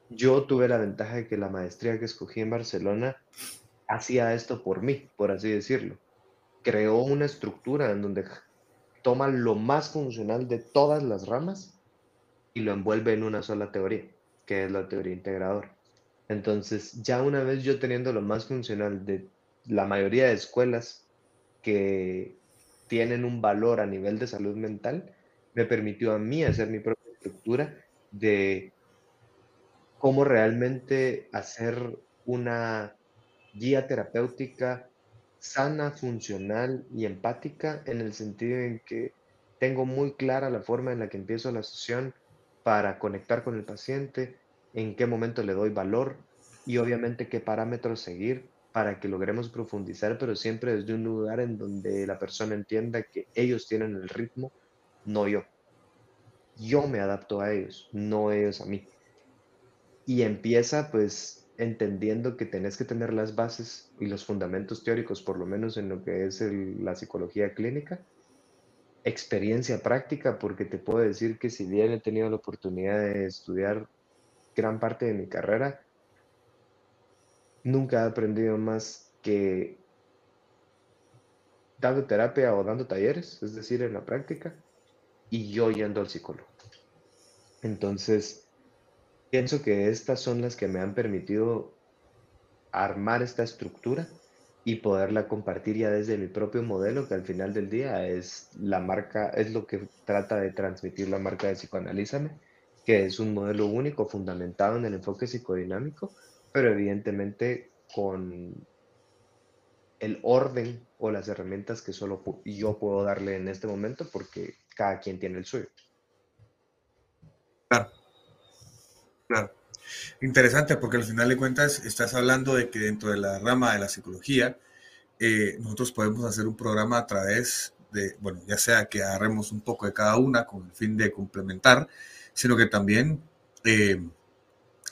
Yo tuve la ventaja de que la maestría que escogí en Barcelona hacía esto por mí, por así decirlo. Creó una estructura en donde toma lo más funcional de todas las ramas y lo envuelve en una sola teoría, que es la teoría integradora. Entonces, ya una vez yo teniendo lo más funcional de la mayoría de escuelas que tienen un valor a nivel de salud mental, me permitió a mí hacer mi propia estructura de cómo realmente hacer una guía terapéutica sana, funcional y empática en el sentido en que tengo muy clara la forma en la que empiezo la sesión para conectar con el paciente, en qué momento le doy valor y obviamente qué parámetros seguir para que logremos profundizar, pero siempre desde un lugar en donde la persona entienda que ellos tienen el ritmo, no yo. Yo me adapto a ellos, no ellos a mí y empieza pues entendiendo que tenés que tener las bases y los fundamentos teóricos, por lo menos en lo que es la psicología clínica, experiencia práctica, porque te puedo decir que si bien he tenido la oportunidad de estudiar gran parte de mi carrera, nunca he aprendido más que dando terapia o dando talleres, es decir, en la práctica, y yo yendo al psicólogo. Entonces, Pienso que estas son las que me han permitido armar esta estructura y poderla compartir ya desde mi propio modelo, que al final del día es la marca, es lo que trata de transmitir la marca de Psicoanalízame, que es un modelo único fundamentado en el enfoque psicodinámico, pero evidentemente con el orden o las herramientas que solo yo puedo darle en este momento porque cada quien tiene el suyo. Claro. Claro. Interesante, porque al final de cuentas estás hablando de que dentro de la rama de la psicología, eh, nosotros podemos hacer un programa a través de, bueno, ya sea que agarremos un poco de cada una con el fin de complementar, sino que también eh,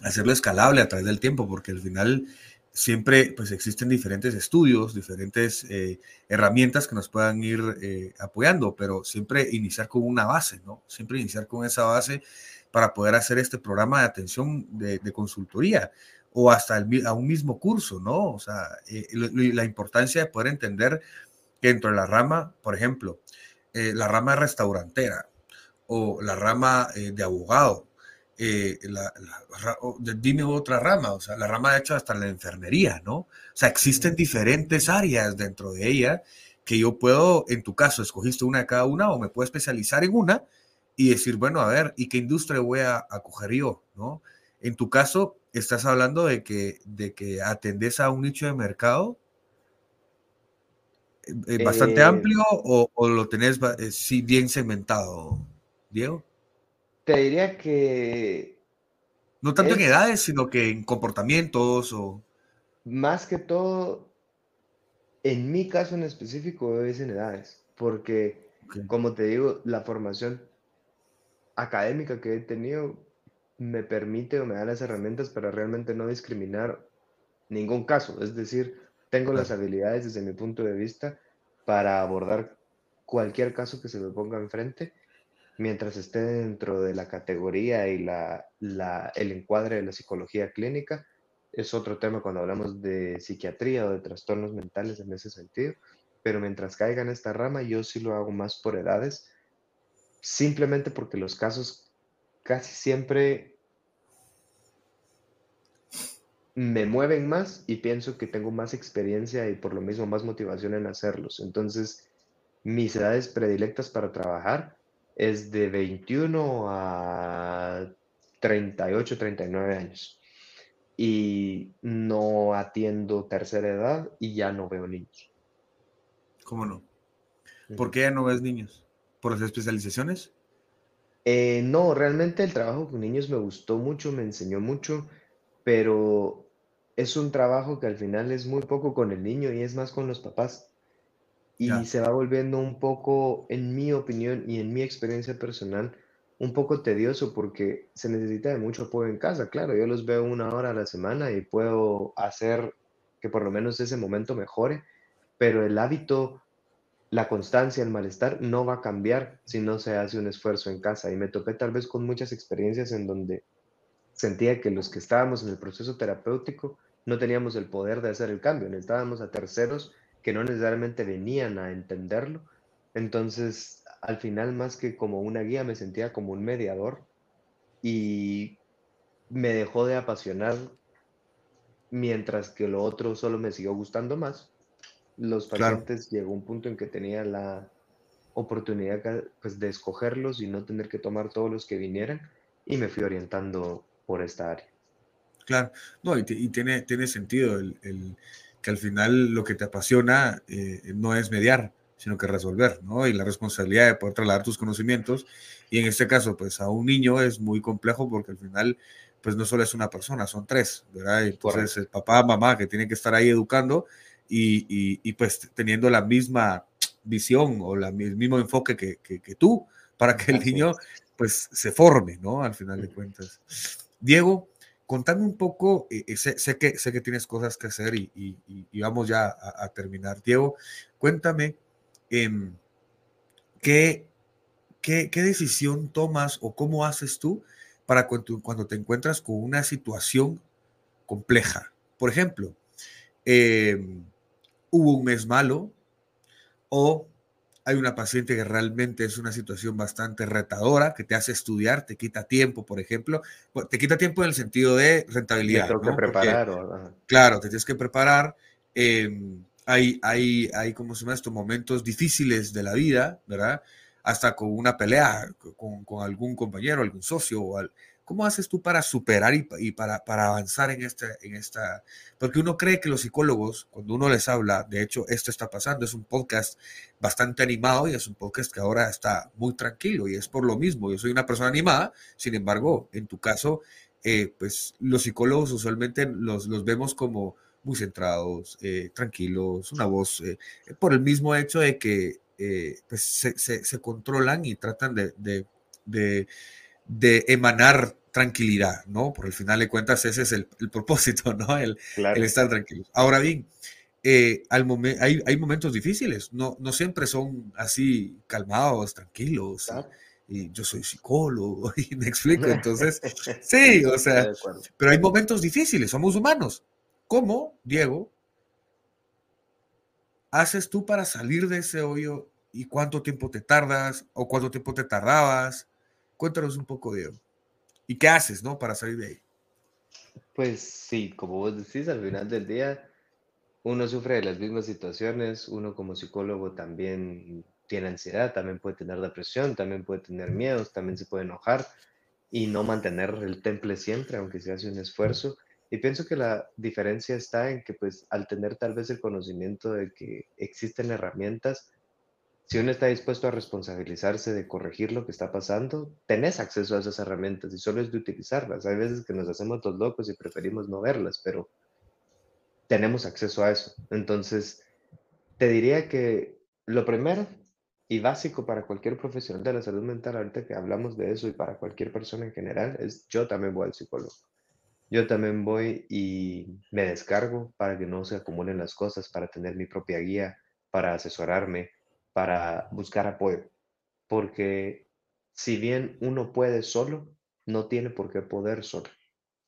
hacerlo escalable a través del tiempo, porque al final siempre pues existen diferentes estudios, diferentes eh, herramientas que nos puedan ir apoyando, pero siempre iniciar con una base, ¿no? Siempre iniciar con esa base para poder hacer este programa de atención de, consultoría o hasta a un mismo curso, ¿no? O sea, eh, la importancia de poder entender que dentro de la rama, por ejemplo, eh, la rama restaurantera o la rama eh, de abogado, la, dime otra rama, o sea, la rama de hecho hasta la enfermería, ¿no? O sea, existen diferentes áreas dentro de ella que yo puedo, en tu caso, escogiste una de cada una o me puedo especializar en una y decir, bueno, a ver, ¿y qué industria voy a, acoger yo? ¿no? En tu caso, estás hablando de que, de que atendes a un nicho de mercado eh, eh, bastante eh, amplio o, lo tenés sí, bien segmentado, Diego? Te diría que... No tanto en edades, sino que en comportamientos o... Más que todo, en mi caso en específico es en edades, porque como te digo, la formación académica que he tenido me permite o me da las herramientas para realmente no discriminar ningún caso. Es decir, tengo las habilidades desde mi punto de vista para abordar cualquier caso que se me ponga enfrente mientras esté dentro de la categoría y la, el encuadre de la psicología clínica. Es otro tema cuando hablamos de psiquiatría o de trastornos mentales en ese sentido, pero mientras caiga en esta rama, yo sí lo hago más por edades simplemente porque los casos casi siempre me mueven más y pienso que tengo más experiencia y por lo mismo más motivación en hacerlos. Entonces, mis edades predilectas para trabajar es de 21 a 38, 39 años. Y no atiendo tercera edad y ya no veo niños. ¿Cómo no? ¿Por qué ya no ves niños? ¿Por las especializaciones? Eh, no, realmente el trabajo con niños me gustó mucho, me enseñó mucho, pero es un trabajo que al final es muy poco con el niño y es más con los papás. Y se va volviendo un poco, en mi opinión y en mi experiencia personal, un poco tedioso porque se necesita de mucho apoyo en casa. Claro, yo los veo una hora a la semana y puedo hacer que por lo menos ese momento mejore, pero el hábito, la constancia, el malestar no va a cambiar si no se hace un esfuerzo en casa. Y me topé tal vez con muchas experiencias en donde sentía que los que estábamos en el proceso terapéutico no teníamos el poder de hacer el cambio, necesitábamos a terceros que no necesariamente venían a entenderlo. Entonces, al final, más que como una guía, me sentía como un mediador y me dejó de apasionar mientras que lo otro solo me siguió gustando más. Los pacientes llegó un punto en que tenía la oportunidad pues, de escogerlos y no tener que tomar todos los que vinieran y me fui orientando por esta área. Claro, no, y, tiene, tiene sentido el, que al final lo que te apasiona eh, no es mediar, sino que resolver, ¿no? Y la responsabilidad de poder trasladar tus conocimientos. Y en este caso, pues a un niño es muy complejo porque al final, pues no solo es una persona, son tres, ¿verdad? Entonces, el papá, mamá, que tienen que estar ahí educando y, y, pues teniendo la misma visión o la, el mismo enfoque que, que, tú para que el niño, pues, se forme, ¿no? Al final de cuentas. Diego, contame un poco, eh, eh, sé, que, sé que tienes cosas que hacer y, vamos ya a, terminar. Diego, cuéntame em, ¿qué, qué, decisión tomas o cómo haces tú para cuando, cuando te encuentras con una situación compleja. Por ejemplo, em, hubo un mes malo o hay una paciente que realmente es una situación bastante retadora, que te hace estudiar, te quita tiempo, por ejemplo. Te quita tiempo en el sentido de rentabilidad. Tengo que preparar. claro, te tienes que preparar. Em, hay, hay, hay, como se llama esto, momentos difíciles de la vida, ¿verdad? Hasta con una pelea con, con algún compañero, algún socio o al, ¿Cómo haces tú para superar y, para, para, avanzar en esta, en esta? Porque uno cree que los psicólogos, cuando uno les habla, de hecho, esto está pasando, es un podcast bastante animado y es un podcast que ahora está muy tranquilo y es por lo mismo. Yo soy una persona animada, sin embargo, en tu caso, eh, pues los psicólogos usualmente los, los vemos como muy centrados, eh, tranquilos, una voz, eh, por el mismo hecho de que pues se, se, controlan y tratan de, de, de, de emanar tranquilidad, ¿no? Por el final de cuentas ese es el, propósito, ¿no? El, el, estar tranquilo. Ahora bien, eh, al hay, hay, momentos difíciles, no, no siempre son así calmados, tranquilos. Y yo soy psicólogo [laughs] y me explico, [laughs] entonces, sí, o sea, pero hay momentos difíciles, somos humanos. ¿Cómo, Diego, haces tú para salir de ese hoyo y cuánto tiempo te tardas o cuánto tiempo te tardabas? Cuéntanos un poco, Diego. ¿Y qué haces, no, para salir de ahí? Pues sí, como vos decís, al final del día uno sufre de las mismas situaciones, uno como psicólogo también tiene ansiedad, también puede tener depresión, también puede tener miedos, también se puede enojar y no mantener el temple siempre, aunque se hace un esfuerzo. Y pienso que la diferencia está en que pues al tener tal vez el conocimiento de que existen herramientas, si uno está dispuesto a responsabilizarse de corregir lo que está pasando, tenés acceso a esas herramientas y solo es de utilizarlas. Hay veces que nos hacemos los locos y preferimos no verlas, pero tenemos acceso a eso. Entonces, te diría que lo primero y básico para cualquier profesional de la salud mental, ahorita que hablamos de eso y para cualquier persona en general, es yo también voy al psicólogo. Yo también voy y me descargo para que no se acumulen las cosas, para tener mi propia guía, para asesorarme, para buscar apoyo, porque si bien uno puede solo, no tiene por qué poder solo.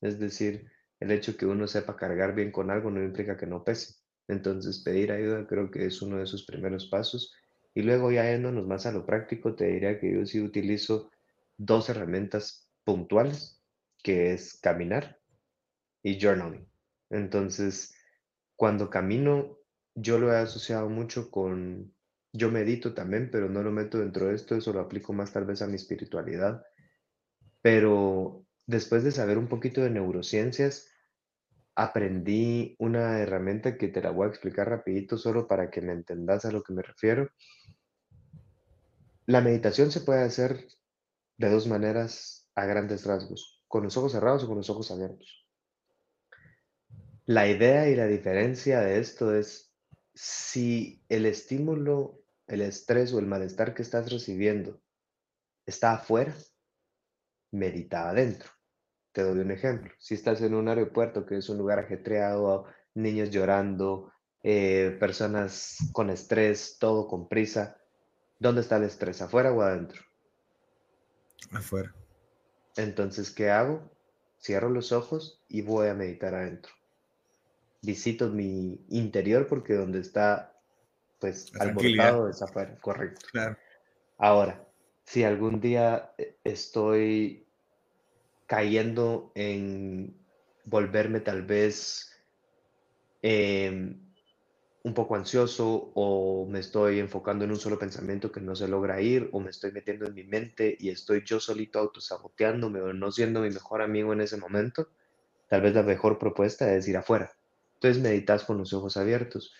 Es decir, el hecho que uno sepa cargar bien con algo no implica que no pese. Entonces, pedir ayuda creo que es uno de sus primeros pasos. Y luego ya yéndonos más a lo práctico, te diría que yo sí utilizo dos herramientas puntuales, que es caminar y journaling. Entonces, cuando camino, yo lo he asociado mucho con yo medito también, pero no lo meto dentro de esto, eso lo aplico más tal vez a mi espiritualidad. Pero después de saber un poquito de neurociencias, aprendí una herramienta que te la voy a explicar rapidito solo para que me entendas a lo que me refiero. La meditación se puede hacer de dos maneras a grandes rasgos, con los ojos cerrados o con los ojos abiertos. La idea y la diferencia de esto es si el estímulo, el estrés o el malestar que estás recibiendo está afuera, medita adentro. Te doy un ejemplo. Si estás en un aeropuerto que es un lugar ajetreado, niños llorando, eh, personas con estrés, todo con prisa, ¿dónde está el estrés? ¿Afuera o adentro? Afuera. Entonces, ¿qué hago? Cierro los ojos y voy a meditar adentro. Visito mi interior porque donde está, pues, alborotado es afuera, correcto. Claro. Ahora, si algún día eh, estoy cayendo en volverme tal vez em, un poco ansioso o me estoy enfocando en un solo pensamiento que no se logra ir o me estoy metiendo en mi mente y estoy yo solito autosaboteándome o no siendo mi mejor amigo en ese momento, tal vez la mejor propuesta es ir afuera. Entonces meditas con los ojos abiertos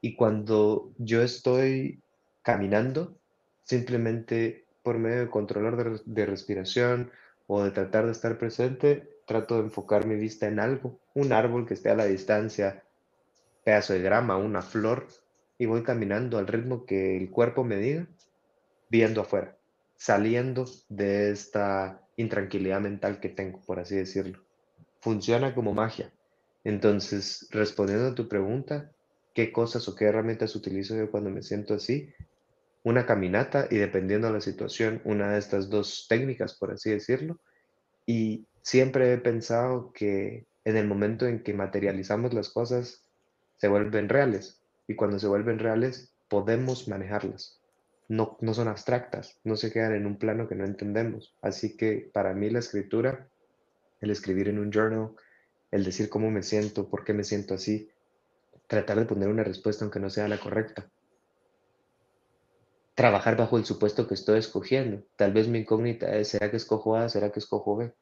y cuando yo estoy caminando, simplemente por medio de controlar de, respiración o de tratar de estar presente, trato de enfocar mi vista en algo, un árbol que esté a la distancia, pedazo de grama, una flor, y voy caminando al ritmo que el cuerpo me diga, viendo afuera, saliendo de esta intranquilidad mental que tengo, por así decirlo. Funciona como magia. Entonces, respondiendo a tu pregunta, ¿qué cosas o qué herramientas utilizo yo cuando me siento así? Una caminata y dependiendo de la situación, una de estas dos técnicas, por así decirlo. Y siempre he pensado que en el momento en que materializamos las cosas, se vuelven reales y cuando se vuelven reales podemos manejarlas. No, no son abstractas, no se quedan en un plano que no entendemos. Así que para mí la escritura, el escribir en un journal, el decir cómo me siento, por qué me siento así, tratar de poner una respuesta aunque no sea la correcta. Trabajar bajo el supuesto que estoy escogiendo. Tal vez mi incógnita es, ¿será que escojo A? ¿Será que escojo B?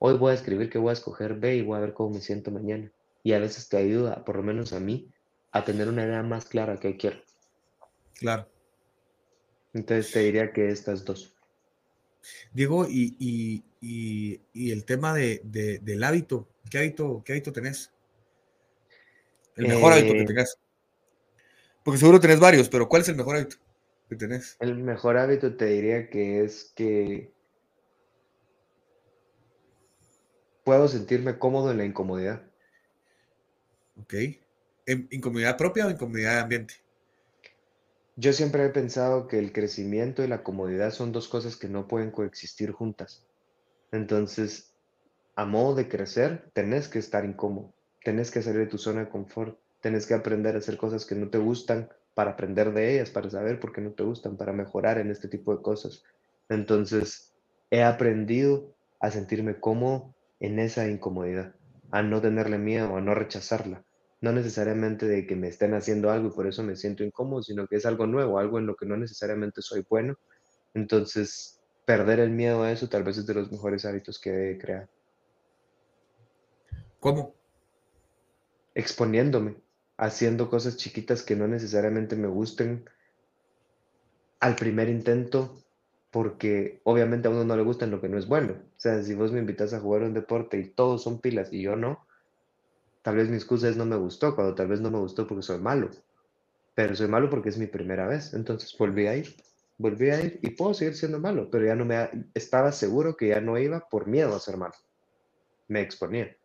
Hoy voy a escribir que voy a escoger B y voy a ver cómo me siento mañana y a veces te ayuda, por lo menos a mí, a tener una idea más clara que quiero. Claro. Entonces te diría que estas dos. Diego, y, el tema de, del hábito, ¿qué hábito, qué hábito tenés? El mejor hábito que eh, tenés. Porque seguro tenés varios, pero ¿cuál es el mejor hábito que tenés? El mejor hábito te diría que es que puedo sentirme cómodo en la incomodidad. Ok. ¿En incomodidad propia o incomodidad de ambiente? Yo siempre he pensado que el crecimiento y la comodidad son dos cosas que no pueden coexistir juntas. Entonces, a modo de crecer, tenés que estar incómodo, tenés que salir de tu zona de confort, tenés que aprender a hacer cosas que no te gustan para aprender de ellas, para saber por qué no te gustan, para mejorar en este tipo de cosas. Entonces, he aprendido a sentirme cómodo en esa incomodidad a no tenerle miedo, a no rechazarla. No necesariamente de que me estén haciendo algo y por eso me siento incómodo, sino que es algo nuevo, algo en lo que no necesariamente soy bueno. Entonces, perder el miedo a eso tal vez es de los mejores hábitos que he creado. ¿Cómo? Exponiéndome, haciendo cosas chiquitas que no necesariamente me gusten al primer intento porque obviamente a uno no le gusta lo que no es bueno. O sea, si vos me invitas a jugar un deporte y todos son pilas y yo no, tal vez mi excusa es no me gustó, cuando tal vez no me gustó porque soy malo. Pero soy malo porque es mi primera vez. Entonces volví a ir, volví a ir y puedo seguir siendo malo, pero ya no me estaba seguro que ya no iba por miedo a ser malo. Me exponía.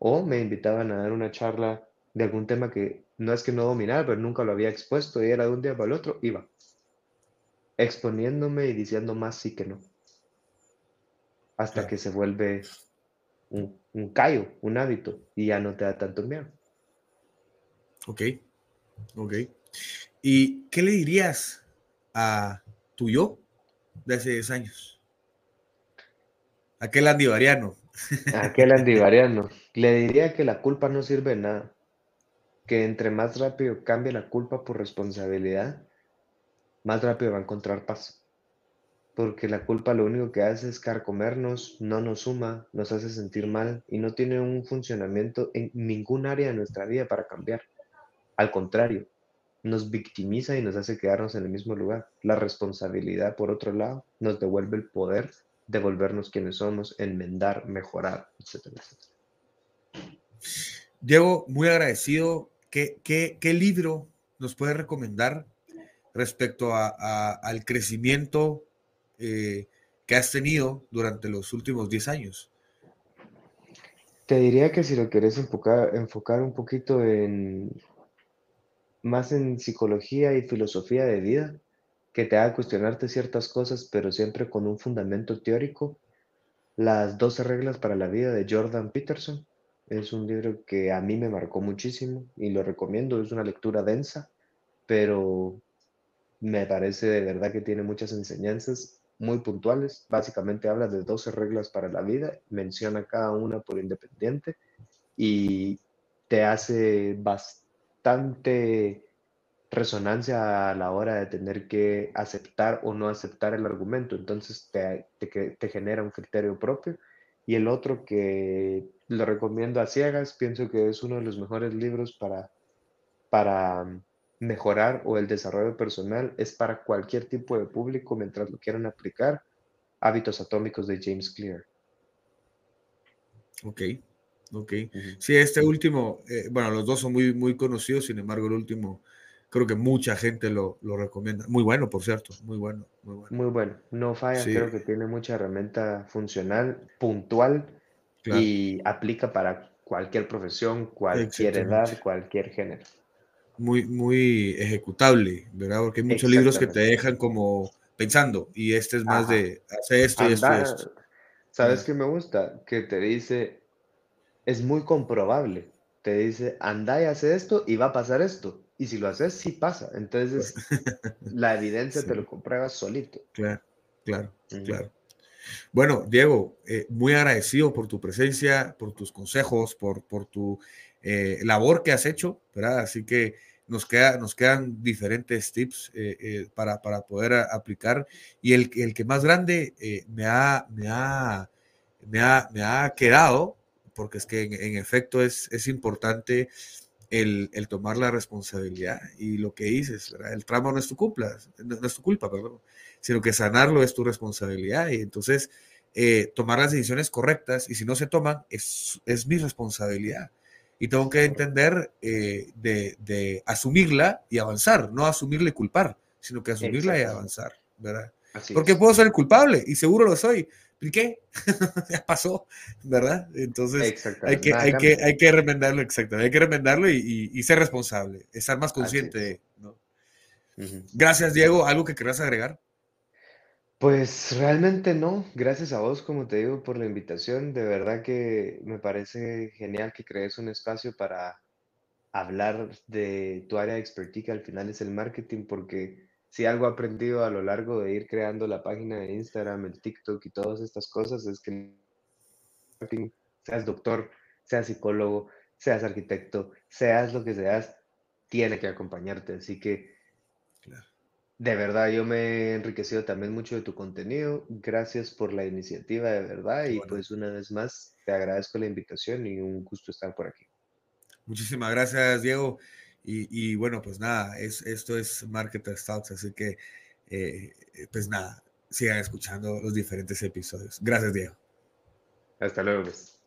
O me invitaban a dar una charla de algún tema que no es que no dominara, pero nunca lo había expuesto y era de un día para el otro, iba exponiéndome y diciendo más sí que no. Hasta que se vuelve un, un callo, un hábito, y ya no te da tanto miedo. Ok, ok. ¿Y qué le dirías a tu yo de hace 10 años? Aquel andivariano. Aquel andivariano. Le diría que la culpa no sirve de nada. Que entre más rápido cambie la culpa por responsabilidad, más rápido va a encontrar paz. Porque la culpa lo único que hace es carcomernos, no nos suma, nos hace sentir mal y no tiene un funcionamiento en ningún área de nuestra vida para cambiar. Al contrario, nos victimiza y nos hace quedarnos en el mismo lugar. La responsabilidad, por otro lado, nos devuelve el poder de volvernos quienes somos, enmendar, mejorar, etcétera, etcétera. Diego, muy agradecido. ¿Qué, qué, libro nos puede recomendar respecto a, al crecimiento eh, que has tenido durante los últimos 10 años? Te diría que si lo querés enfocar, enfocar un poquito en más en psicología y filosofía de vida, que te haga cuestionarte ciertas cosas, pero siempre con un fundamento teórico, Las 12 reglas para la vida de Jordan Peterson. Es un libro que a mí me marcó muchísimo y lo recomiendo. Es una lectura densa, pero me parece de verdad que tiene muchas enseñanzas muy puntuales. Básicamente habla de 12 reglas para la vida, menciona cada una por independiente y te hace bastante resonancia a la hora de tener que aceptar o no aceptar el argumento. Entonces te, te, genera un criterio propio. Y el otro que lo recomiendo a ciegas, pienso que es uno de los mejores libros para, para mejorar o el desarrollo personal es para cualquier tipo de público mientras lo quieran aplicar. Hábitos atómicos de James Clear. Ok, ok. Sí, este último, eh, bueno, los dos son muy, muy conocidos, sin embargo, el último creo que mucha gente lo, lo, recomienda. Muy bueno, por cierto, muy bueno, muy bueno. Muy bueno, no falla, creo que tiene mucha herramienta funcional, puntual y aplica para cualquier profesión, cualquier edad, cualquier género muy, muy ejecutable, ¿verdad? Porque hay muchos libros que te dejan como pensando y este es más de hacer esto y esto y esto. ¿Sabes qué me gusta? Que te dice, es muy comprobable. Te dice, anda y hace esto y va a pasar esto. Y si lo haces, sí pasa. Entonces, [laughs] la evidencia te lo compruebas solito. Claro, claro, claro. Bueno, Diego, eh, muy agradecido por tu presencia, por tus consejos, por, por tu eh, labor que has hecho, ¿verdad? Así que nos, queda, nos quedan diferentes tips eh, para, para, poder aplicar. Y el, el, que más grande me, ha, me, ha, me, ha, me, ha, quedado, porque es que en, efecto es, es importante el, el, tomar la responsabilidad. Y lo que dices, el trauma no es tu culpa, no, es tu culpa, perdón, sino que sanarlo es tu responsabilidad. Y entonces tomar las decisiones correctas, y si no se toman, es, es mi responsabilidad y tengo que entender eh, de, asumirla y avanzar, no asumirla y culpar, sino que asumirla y avanzar, ¿verdad? Porque puedo ser el culpable y seguro lo soy. ¿Y qué? [laughs] ya pasó, ¿verdad? Entonces hay que, hay, que, hay que remendarlo, exactamente, hay que remendarlo y, ser responsable, estar más consciente, ¿no? Gracias, Diego. ¿Algo que querrás agregar? Pues realmente no, gracias a vos, como te digo, por la invitación. De verdad que me parece genial que crees un espacio para hablar de tu área de expertise, que al final es el marketing, porque si algo he aprendido a lo largo de ir creando la página de Instagram, el TikTok y todas estas cosas, es que seas doctor, seas psicólogo, seas arquitecto, seas lo que seas, tiene que acompañarte. Así que de verdad, yo me he enriquecido también mucho de tu contenido. Gracias por la iniciativa, de verdad. Y pues una vez más, te agradezco la invitación y un gusto estar por aquí. Muchísimas gracias, Diego. Y, bueno, pues nada, es, esto es Marketer Talks, así que eh, pues nada, sigan escuchando los diferentes episodios. Gracias, Diego. Hasta luego. Pues.